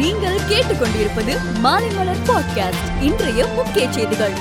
நீங்கள் கேட்டுக்கொண்டிருப்பது மாலைமலர் பாட்காஸ்ட் இன்றைய முக்கிய செய்திகள்.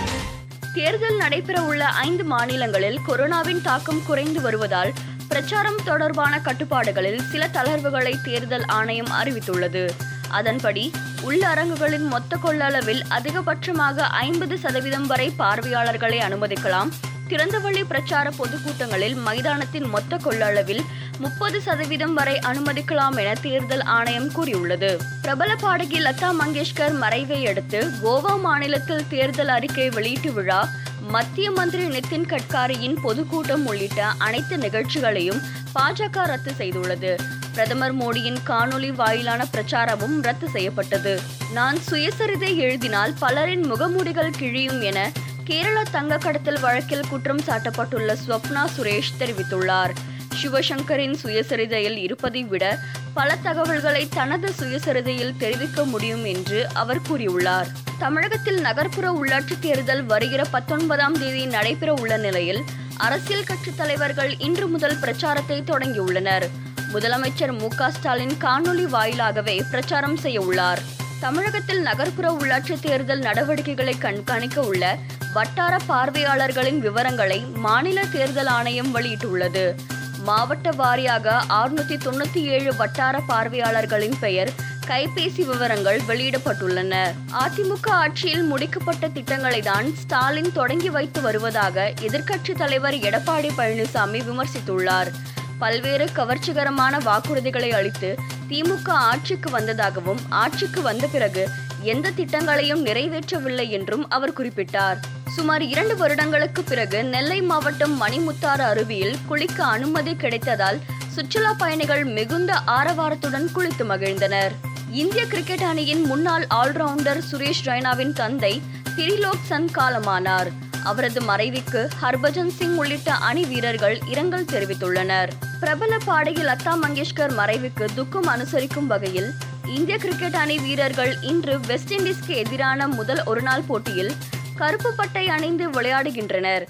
தேர்தல் நடைபெற உள்ள ஐந்து மாநிலங்களில் கொரோனாவின் தாக்கம் குறைந்து வருவதால் பிரச்சாரம் தொடர்பான கட்டுப்பாடுகளில் சில தளர்வுகளை தேர்தல் ஆணையம் அறிவித்துள்ளது. அதன்படி உள்ளரங்குகளின் மொத்த கொள்ளளவில் அதிகபட்சமாக ஐம்பது சதவீதம் வரை பார்வையாளர்களை அனுமதிக்கலாம். திறந்தவெளி பிரச்சார பொதுக்கூட்டங்களில் மைதானத்தின் மொத்த கொள்ளளவில் முப்பது சதவீதம் வரை அனுமதிக்கலாம் என தேர்தல் ஆணையம் கூறியுள்ளது. பிரபல பாடகி லதா மங்கேஷ்கர் மறைவை அடுத்து கோவா மாநிலத்தில் தேர்தல் அறிக்கை வெளியீட்டு விழா மத்திய மந்திரி நிதின் கட்காரியின் பொதுக்கூட்டம் உள்ளிட்ட அனைத்து நிகழ்ச்சிகளையும் பாஜக ரத்து செய்துள்ளது. பிரதமர் மோடியின் காணொலி வாயிலான பிரச்சாரமும் ரத்து செய்யப்பட்டது. நான் சுயசரிதை எழுதினால் பலரின் முகமூடிகள் கிழியும் என கேரள தங்க கடத்தல் வழக்கில் குற்றம் சாட்டப்பட்டுள்ள ஸ்வப்னா சுரேஷ் தெரிவித்துள்ளார். சிவசங்கரின் சுயசரிதையில் இருப்பதை விட பல தகவல்களை தனது சுயசரிதையில் தெரிவிக்க முடியும் என்று அவர் கூறியுள்ளார். தமிழகத்தில் நகர்ப்புற உள்ளாட்சி தேர்தல் வருகிற பத்தொன்பதாம் தேதி நடைபெற உள்ள நிலையில் அரசியல் கட்சி தலைவர்கள் இன்று முதல் பிரச்சாரத்தை தொடங்கியுள்ளனர். முதலமைச்சர் மு ஸ்டாலின் காணொலி வாயிலாகவே பிரச்சாரம் செய்ய உள்ளார். தமிழகத்தில் நகர்ப்புற உள்ளாட்சி தேர்தல் நடவடிக்கைகளை கண்காணிக்க உள்ள வட்டார பார்வையாளர்களின் விவரங்களை மாநில தேர்தல் ஆணையம் வெளியிட்டுள்ளது. மாவட்ட வாரியாக ஆறுநூத்தி தொண்ணூத்தி ஏழு வட்டார பார்வையாளர்களின் பெயர் கைபேசி விவரங்கள் வெளியிடப்பட்டுள்ளன. அதிமுக ஆட்சியில் முடிக்கப்பட்ட திட்டங்களை தான் ஸ்டாலின் தொடங்கி வைத்து வருவதாக எதிர்க்கட்சி தலைவர் எடப்பாடி பழனிசாமி விமர்சித்துள்ளார். பல்வேறு கவர்ச்சிகரமான வாக்குறுதிகளை அளித்து திமுக ஆட்சிக்கு வந்ததாகவும் ஆட்சிக்கு வந்த பிறகு எந்த திட்டங்களையும் நிறைவேற்றவில்லை என்றும் அவர் குறிப்பிட்டார். சுமார் இரண்டு வருடங்களுக்கு பிறகு நெல்லை மாவட்டம் மணிமுத்தாறு அருவியில் குளிக்க அனுமதி கிடைத்ததால் சுற்றுலா பயணிகள் மிகுந்த ஆரவாரத்துடன் குளித்து மகிழ்ந்தனர். இந்திய கிரிக்கெட் அணியின் முன்னாள் ஆல்ரவுண்டர் சுரேஷ் ரெய்னாவின் தந்தை திரிலோக் சந்த் காலமானார். அவரது மறைவுக்கு ஹர்பஜன் சிங் உள்ளிட்ட அணி வீரர்கள் இரங்கல் தெரிவித்துள்ளனர். பிரபல பாடகி லதா மங்கேஷ்கர் மறைவுக்கு துக்கம் அனுசரிக்கும் வகையில் இந்திய கிரிக்கெட் அணி வீரர்கள் இன்று வெஸ்ட் இண்டீஸ்க்கு எதிரான முதல் ஒருநாள் போட்டியில் கருப்பு பட்டை அணிந்து விளையாடுகின்றனர்.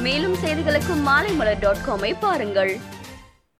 மேலும் செய்திகளுக்கு மாலைமலர் டாட் காமை பாருங்கள்.